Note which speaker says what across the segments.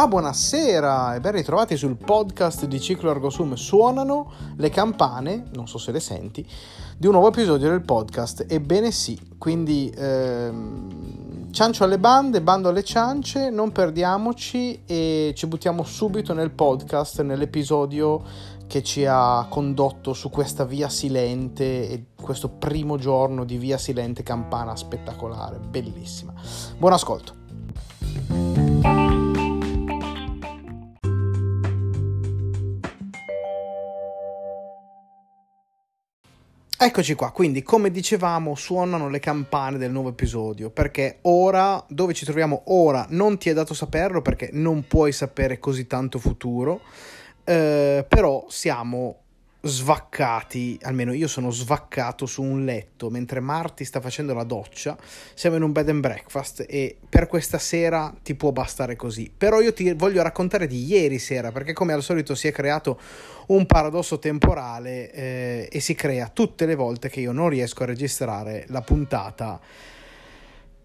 Speaker 1: Ma buonasera e ben ritrovati sul podcast di Ciclo Argosum. Suonano le campane, non so se le senti, di un nuovo episodio del podcast. Ebbene sì, quindi ehm, ciancio alle bande, bando alle ciance, non perdiamoci e ci buttiamo subito nel podcast, nell'episodio che ci ha condotto su questa via silente e questo primo giorno di via silente campana spettacolare, bellissima. Buon ascolto. Eccoci qua, quindi come dicevamo suonano le campane del nuovo episodio perché ora, dove ci troviamo ora, non ti è dato saperlo perché non puoi sapere così tanto futuro, eh, però siamo svaccati, almeno io sono svaccato su un letto mentre Marti sta facendo la doccia, siamo in un bed and breakfast e per questa sera ti può bastare così. Però io ti voglio raccontare di ieri sera perché come al solito si è creato un paradosso temporale eh, e si crea tutte le volte che io non riesco a registrare la puntata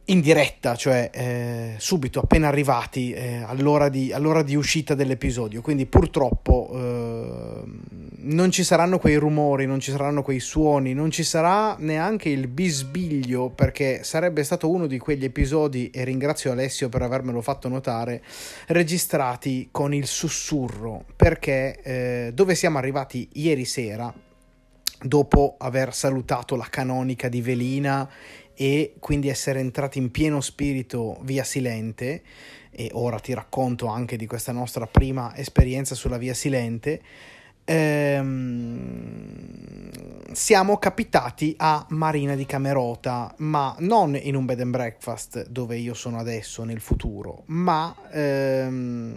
Speaker 1: in diretta, cioè eh, subito appena arrivati eh, all'ora, di, all'ora, di, uscita dell'episodio. Quindi purtroppo eh, non ci saranno quei rumori, non ci saranno quei suoni, non ci sarà neanche il bisbiglio perché sarebbe stato uno di quegli episodi, e ringrazio Alessio per avermelo fatto notare, registrati con il sussurro. Perché eh, dove siamo arrivati ieri sera dopo aver salutato la canonica di Velina e quindi essere entrati in pieno spirito via Silente e ora ti racconto anche di questa nostra prima esperienza sulla via Silente ehm, siamo capitati a Marina di Camerota, ma non in un bed and breakfast dove io sono adesso nel futuro, ma ehm,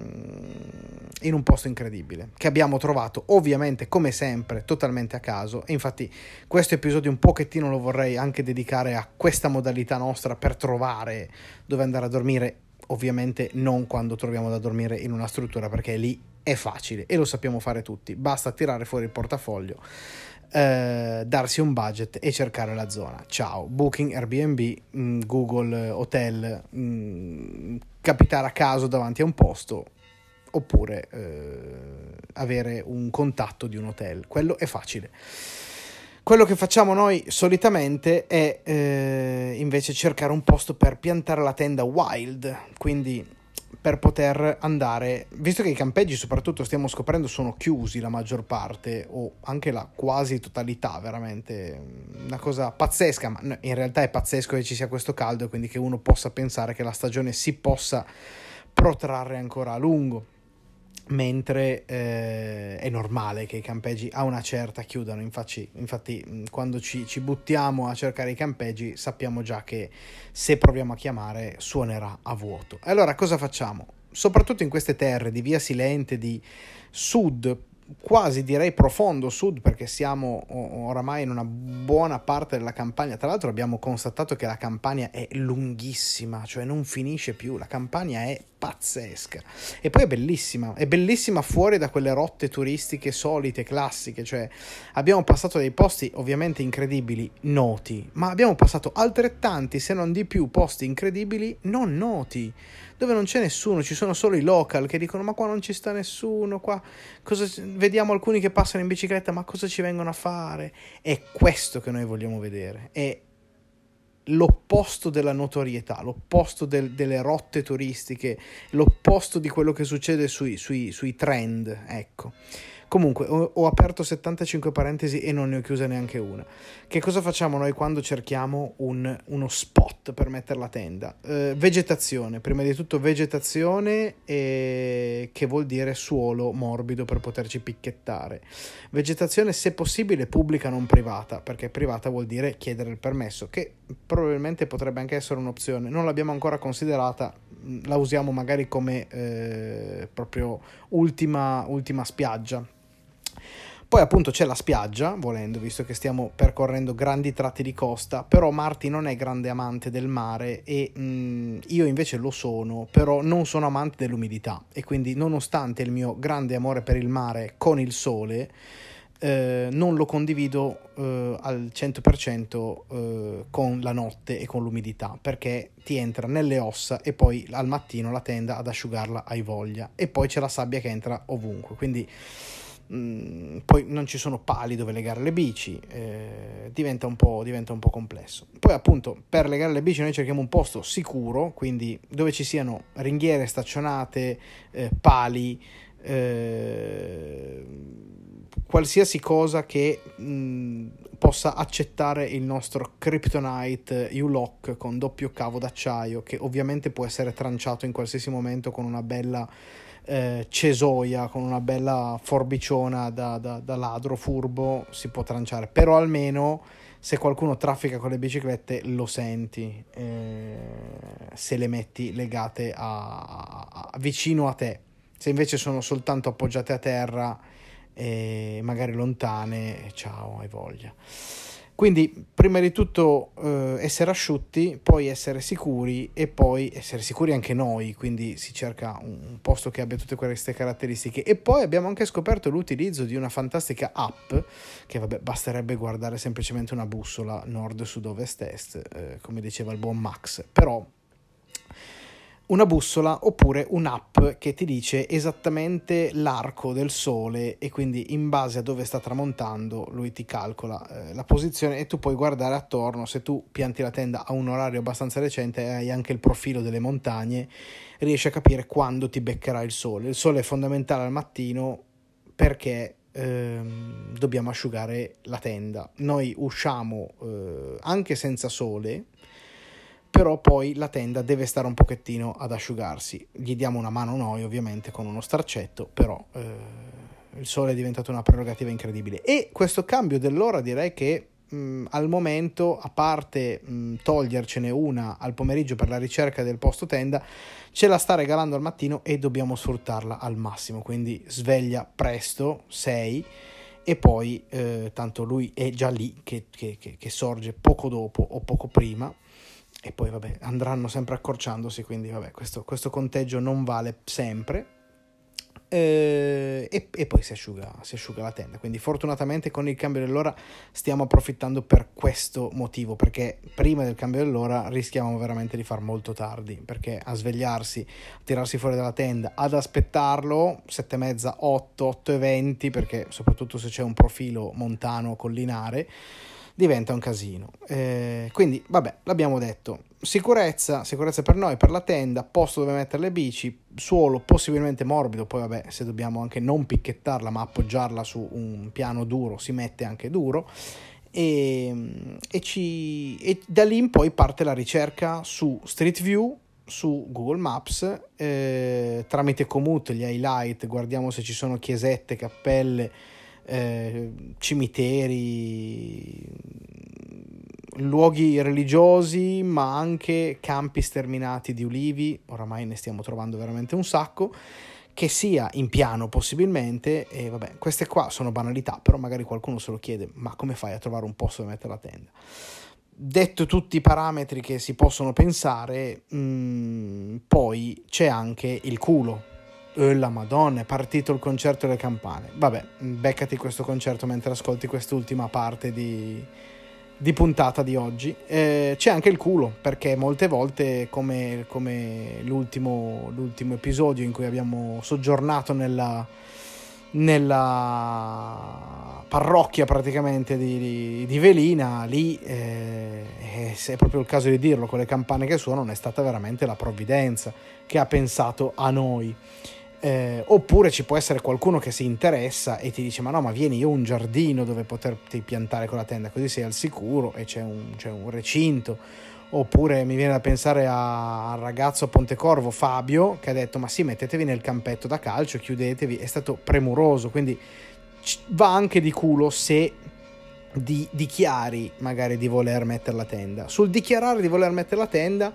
Speaker 1: in un posto incredibile che abbiamo trovato ovviamente come sempre totalmente a caso. E infatti questo episodio un pochettino lo vorrei anche dedicare a questa modalità nostra per trovare dove andare a dormire ovviamente non quando troviamo da dormire in una struttura perché lì è facile e lo sappiamo fare tutti, basta tirare fuori il portafoglio, eh, darsi un budget e cercare la zona. Ciao, Booking, Airbnb, mm, Google Hotel, mh, mm, capitare a caso davanti a un posto oppure eh, avere un contatto di un hotel, quello è facile. Quello che facciamo noi solitamente è eh, invece cercare un posto per piantare la tenda wild, quindi per poter andare, visto che i campeggi soprattutto stiamo scoprendo sono chiusi la maggior parte o anche la quasi totalità, veramente una cosa pazzesca, ma in realtà è pazzesco che ci sia questo caldo e quindi che uno possa pensare che la stagione si possa protrarre ancora a lungo mentre eh, è normale che i campeggi a una certa chiudano. Infatti, infatti quando ci, ci, buttiamo a cercare i campeggi, sappiamo già che se proviamo a chiamare suonerà a vuoto. Allora, cosa facciamo? Soprattutto in queste terre di via Silente, di sud, quasi direi profondo sud perché siamo oramai in una buona parte della campagna. Tra l'altro abbiamo constatato che la campagna è lunghissima, cioè non finisce più, la campagna è pazzesca e poi è bellissima, è bellissima fuori da quelle rotte turistiche solite, classiche, cioè abbiamo passato dei posti ovviamente incredibili, noti, ma abbiamo passato altrettanti se non di più posti incredibili non noti dove non c'è nessuno, ci sono solo i local che dicono ma qua non ci sta nessuno, qua cosa... vediamo alcuni che passano in bicicletta, ma cosa ci vengono a fare? È questo che noi vogliamo vedere, è l'opposto della notorietà, l'opposto del, delle rotte turistiche, l'opposto di quello che succede sui, sui, sui trend, ecco. Comunque, ho, aperto 75 parentesi e non ne ho chiusa neanche una. Che cosa facciamo noi quando cerchiamo un, uno spot per mettere la tenda? Eh, vegetazione, prima di tutto vegetazione eh, che vuol dire suolo morbido per poterci picchettare. Vegetazione se possibile pubblica non privata, perché privata vuol dire chiedere il permesso, che probabilmente potrebbe anche essere un'opzione. Non l'abbiamo ancora considerata, la usiamo magari come eh, proprio ultima, ultima spiaggia poi appunto c'è la spiaggia, volendo, visto che stiamo percorrendo grandi tratti di costa, però Marti non è grande amante del mare e mh, mm, io invece lo sono, però non sono amante dell'umidità e quindi nonostante il mio grande amore per il mare con il sole, eh, non lo condivido eh, al 100% eh, con la notte e con l'umidità perché ti entra nelle ossa e poi al mattino la tenda ad asciugarla hai voglia e poi c'è la sabbia che entra ovunque. Quindi mm, poi non ci sono pali dove legare le bici eh, diventa, un diventa un po' complesso. Poi appunto per legare le bici noi cerchiamo un posto sicuro quindi dove ci siano ringhiere staccionate eh, pali eh, qualsiasi cosa che mh, possa accettare il nostro Kryptonite U-Lock con doppio cavo d'acciaio che ovviamente può essere tranciato in qualsiasi momento con una bella eh, cesoia, con una bella forbiciona da, da, da ladro furbo si può tranciare, però almeno se qualcuno traffica con le biciclette lo senti eh, se le metti legate a, a, vicino a te. Se invece sono soltanto appoggiate a terra e magari lontane, ciao, hai voglia. Quindi, prima di tutto eh, essere asciutti, poi essere sicuri e poi essere sicuri anche noi, quindi si cerca un posto che abbia tutte queste caratteristiche. E poi abbiamo anche scoperto l'utilizzo di una fantastica app, che vabbè, basterebbe guardare semplicemente una bussola nord, sud, ovest, est, eh, come diceva il buon Max, però una bussola oppure un'app che ti dice esattamente l'arco del sole e quindi in base a dove sta tramontando lui ti calcola eh, la posizione e tu puoi guardare attorno. Se tu pianti la tenda a un orario abbastanza recente e hai anche il profilo delle montagne riesci a capire quando ti beccherà il sole. Il sole è fondamentale al mattino perché ehm, dobbiamo asciugare la tenda. Noi usciamo eh, anche senza sole però poi la tenda deve stare un pochettino ad asciugarsi. Gli diamo una mano noi ovviamente con uno starcetto, però eh, il sole è diventato una prerogativa incredibile. E questo cambio dell'ora direi che mh, al momento, a parte mh, togliercene una al pomeriggio per la ricerca del posto tenda, ce la sta regalando al mattino e dobbiamo sfruttarla al massimo. Quindi sveglia presto, 6 e poi eh, tanto lui è già lì che, che, che sorge poco dopo o poco prima e poi vabbè andranno sempre accorciandosi quindi vabbè questo, questo conteggio non vale sempre. Eh, e, e, poi si asciuga, si asciuga la tenda. Quindi fortunatamente con il cambio dell'ora stiamo approfittando per questo motivo perché prima del cambio dell'ora rischiamo veramente di far molto tardi perché a svegliarsi a tirarsi fuori dalla tenda ad aspettarlo 7 e mezza 8 8 e 20 perché soprattutto se c'è un profilo montano collinare diventa un casino. Eh, quindi, vabbè, l'abbiamo detto. Sicurezza, sicurezza per noi, per la tenda, posto dove mettere le bici, suolo possibilmente morbido, poi vabbè, se dobbiamo anche non picchettarla ma appoggiarla su un piano duro, si mette anche duro. E, e, ci, e da lì in poi parte la ricerca su Street View, su Google Maps, eh, tramite Komoot, gli highlight, guardiamo se ci sono chiesette, cappelle, eh, cimiteri, luoghi religiosi, ma anche campi sterminati di ulivi, oramai ne stiamo trovando veramente un sacco, che sia in piano possibilmente, e vabbè, queste qua sono banalità, però magari qualcuno se lo chiede, ma come fai a trovare un posto dove mettere la tenda? Detto tutti i parametri che si possono pensare, mh, mm, poi c'è anche il culo, Oh, la madonna, è partito il concerto delle campane. Vabbè, beccati questo concerto mentre ascolti quest'ultima parte di, di puntata di oggi. Eh, c'è anche il culo, perché molte volte, come, come l'ultimo, l'ultimo, episodio in cui abbiamo soggiornato nella, nella parrocchia praticamente di, di, di Velina, lì eh, è proprio il caso di dirlo, con le campane che suonano è stata veramente la provvidenza che ha pensato a noi. Eh, oppure ci può essere qualcuno che si interessa e ti dice ma no ma vieni io ho un giardino dove poterti piantare con la tenda così sei al sicuro e c'è un, c'è un recinto. Oppure mi viene da pensare al ragazzo a Pontecorvo Fabio che ha detto ma sì mettetevi nel campetto da calcio chiudetevi. È stato premuroso quindi va anche di culo se di, dichiari magari di voler mettere la tenda. Sul dichiarare di voler mettere la tenda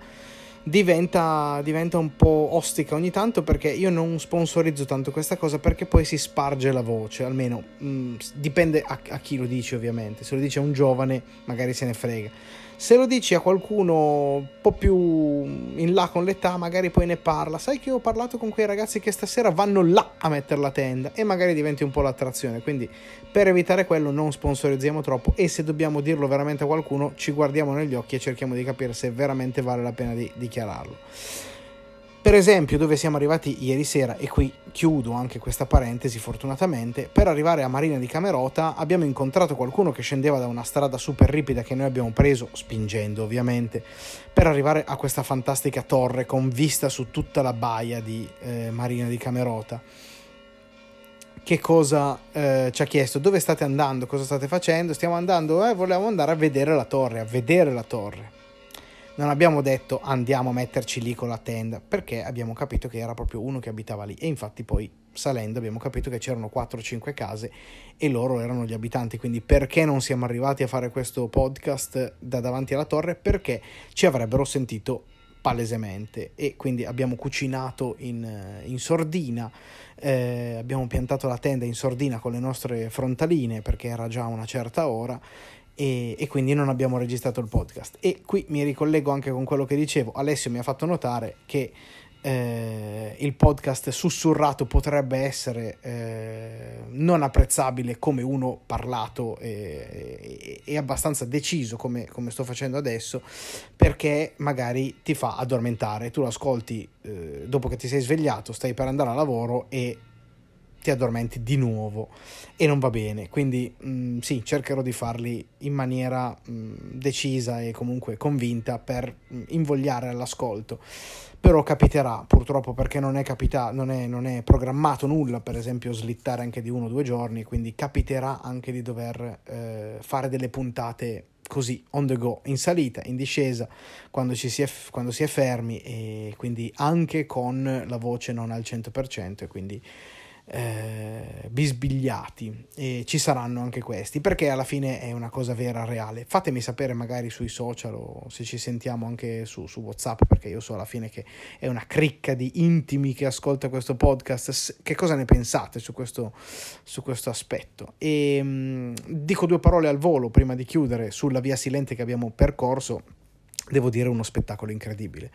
Speaker 1: diventa, diventa, un po' ostica ogni tanto perché io non sponsorizzo tanto questa cosa perché poi si sparge la voce, almeno mh, mm, dipende a, a, chi lo dice ovviamente, se lo dice un giovane magari se ne frega. Se lo dici a qualcuno un po' più in là con l'età, magari poi ne parla. Sai che ho parlato con quei ragazzi che stasera vanno là a mettere la tenda e magari diventi un po' l'attrazione. Quindi per evitare quello non sponsorizziamo troppo e se dobbiamo dirlo veramente a qualcuno ci guardiamo negli occhi e cerchiamo di capire se veramente vale la pena di dichiararlo. Per esempio, dove siamo arrivati ieri sera, e qui chiudo anche questa parentesi fortunatamente, per arrivare a Marina di Camerota abbiamo incontrato qualcuno che scendeva da una strada super ripida che noi abbiamo preso, spingendo ovviamente, per arrivare a questa fantastica torre con vista su tutta la baia di eh, Marina di Camerota. Che cosa eh, ci ha chiesto? Dove state andando? Cosa state facendo? Stiamo andando, eh, volevamo andare a vedere la torre, a vedere la torre non abbiamo detto andiamo a metterci lì con la tenda perché abbiamo capito che era proprio uno che abitava lì. E infatti poi salendo abbiamo capito che c'erano 4-5 case e loro erano gli abitanti. Quindi perché non siamo arrivati a fare questo podcast da davanti alla torre? Perché ci avrebbero sentito palesemente. E quindi abbiamo cucinato in, in sordina eh, abbiamo piantato la tenda in sordina con le nostre frontaline perché era già una certa ora e, e, quindi non abbiamo registrato il podcast. E qui mi ricollego anche con quello che dicevo. Alessio mi ha fatto notare che eh, il podcast sussurrato potrebbe essere eh, non apprezzabile come uno parlato e, e, e abbastanza deciso come, come, sto facendo adesso perché magari ti fa addormentare tu lo ascolti eh, dopo che ti sei svegliato stai per andare a lavoro e ti addormenti di nuovo e non va bene. Quindi mh, mm, sì, cercherò di farli in maniera mh, mm, decisa e comunque convinta per mh, mm, invogliare all'ascolto. Però capiterà, purtroppo perché non è, capita- non, è, non è programmato nulla, per esempio slittare anche di uno o due giorni, quindi capiterà anche di dover eh, fare delle puntate così on the go, in salita, in discesa, quando, ci si, è, quando si è fermi e quindi anche con la voce non al 100% e quindi eh, bisbigliati. E ci saranno anche questi perché alla fine è una cosa vera reale. Fatemi sapere magari sui social o se ci sentiamo anche su, su whatsapp perché io so alla fine che è una cricca di intimi che ascolta questo podcast. Che cosa ne pensate su questo, su questo aspetto? E mh, mm, dico due parole al volo prima di chiudere sulla via silente che abbiamo percorso devo dire uno spettacolo incredibile.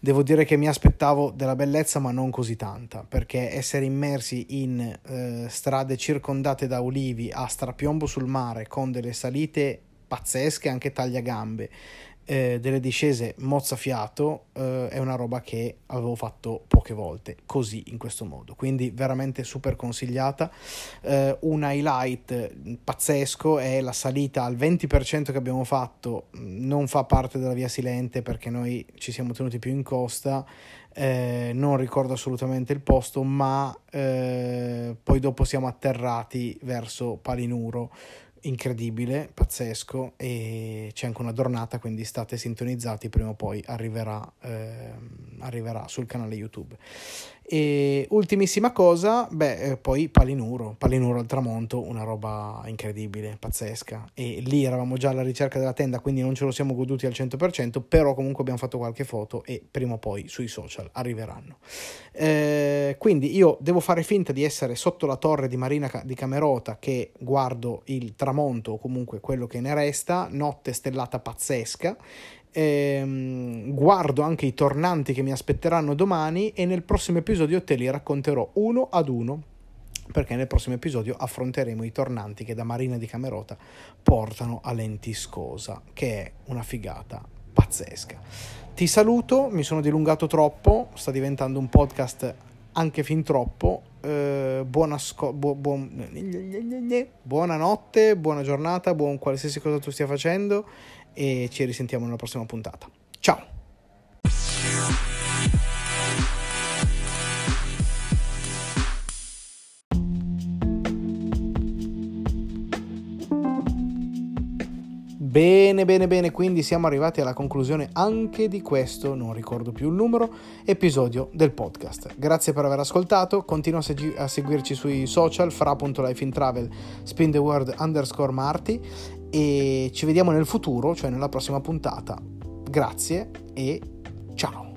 Speaker 1: Devo dire che mi aspettavo della bellezza, ma non così tanta, perché essere immersi in eh, strade circondate da ulivi a strapiombo sul mare con delle salite pazzesche, anche tagliagambe, eh, delle discese mozzafiato eh, è una roba che avevo fatto poche volte così in questo modo. Quindi veramente super consigliata. Eh, un highlight pazzesco è la salita al 20% che abbiamo fatto non fa parte della via silente perché noi ci siamo tenuti più in costa eh, non ricordo assolutamente il posto ma eh, poi dopo siamo atterrati verso Palinuro incredibile, pazzesco e c'è anche una dornata, quindi state sintonizzati, prima o poi arriverà, eh, arriverà sul canale YouTube. E ultimissima cosa, beh, eh, poi Palinuro, Palinuro al tramonto, una roba incredibile, pazzesca. E lì eravamo già alla ricerca della tenda, quindi non ce lo siamo goduti al 100%, però comunque abbiamo fatto qualche foto e prima o poi sui social arriveranno. Eh, quindi io devo fare finta di essere sotto la torre di Marina di Camerota che guardo il tramonto o comunque quello che ne resta, notte stellata pazzesca ehm, guardo anche i tornanti che mi aspetteranno domani e nel prossimo episodio te li racconterò uno ad uno perché nel prossimo episodio affronteremo i tornanti che da Marina di Camerota portano a Lentiscosa, che è una figata pazzesca. Ti saluto, mi sono dilungato troppo, sta diventando un podcast anche fin troppo. Eh, buona sco- bu- buon- buonanotte, buona giornata, buon qualsiasi cosa tu stia facendo e ci risentiamo nella prossima puntata. Ciao! Bene, bene, bene, quindi siamo arrivati alla conclusione anche di questo, non ricordo più il numero, episodio del podcast. Grazie per aver ascoltato, continua a, segu- a seguirci sui social, fra.lifeintravel, spin the word underscore marti e ci vediamo nel futuro, cioè nella prossima puntata. Grazie e ciao!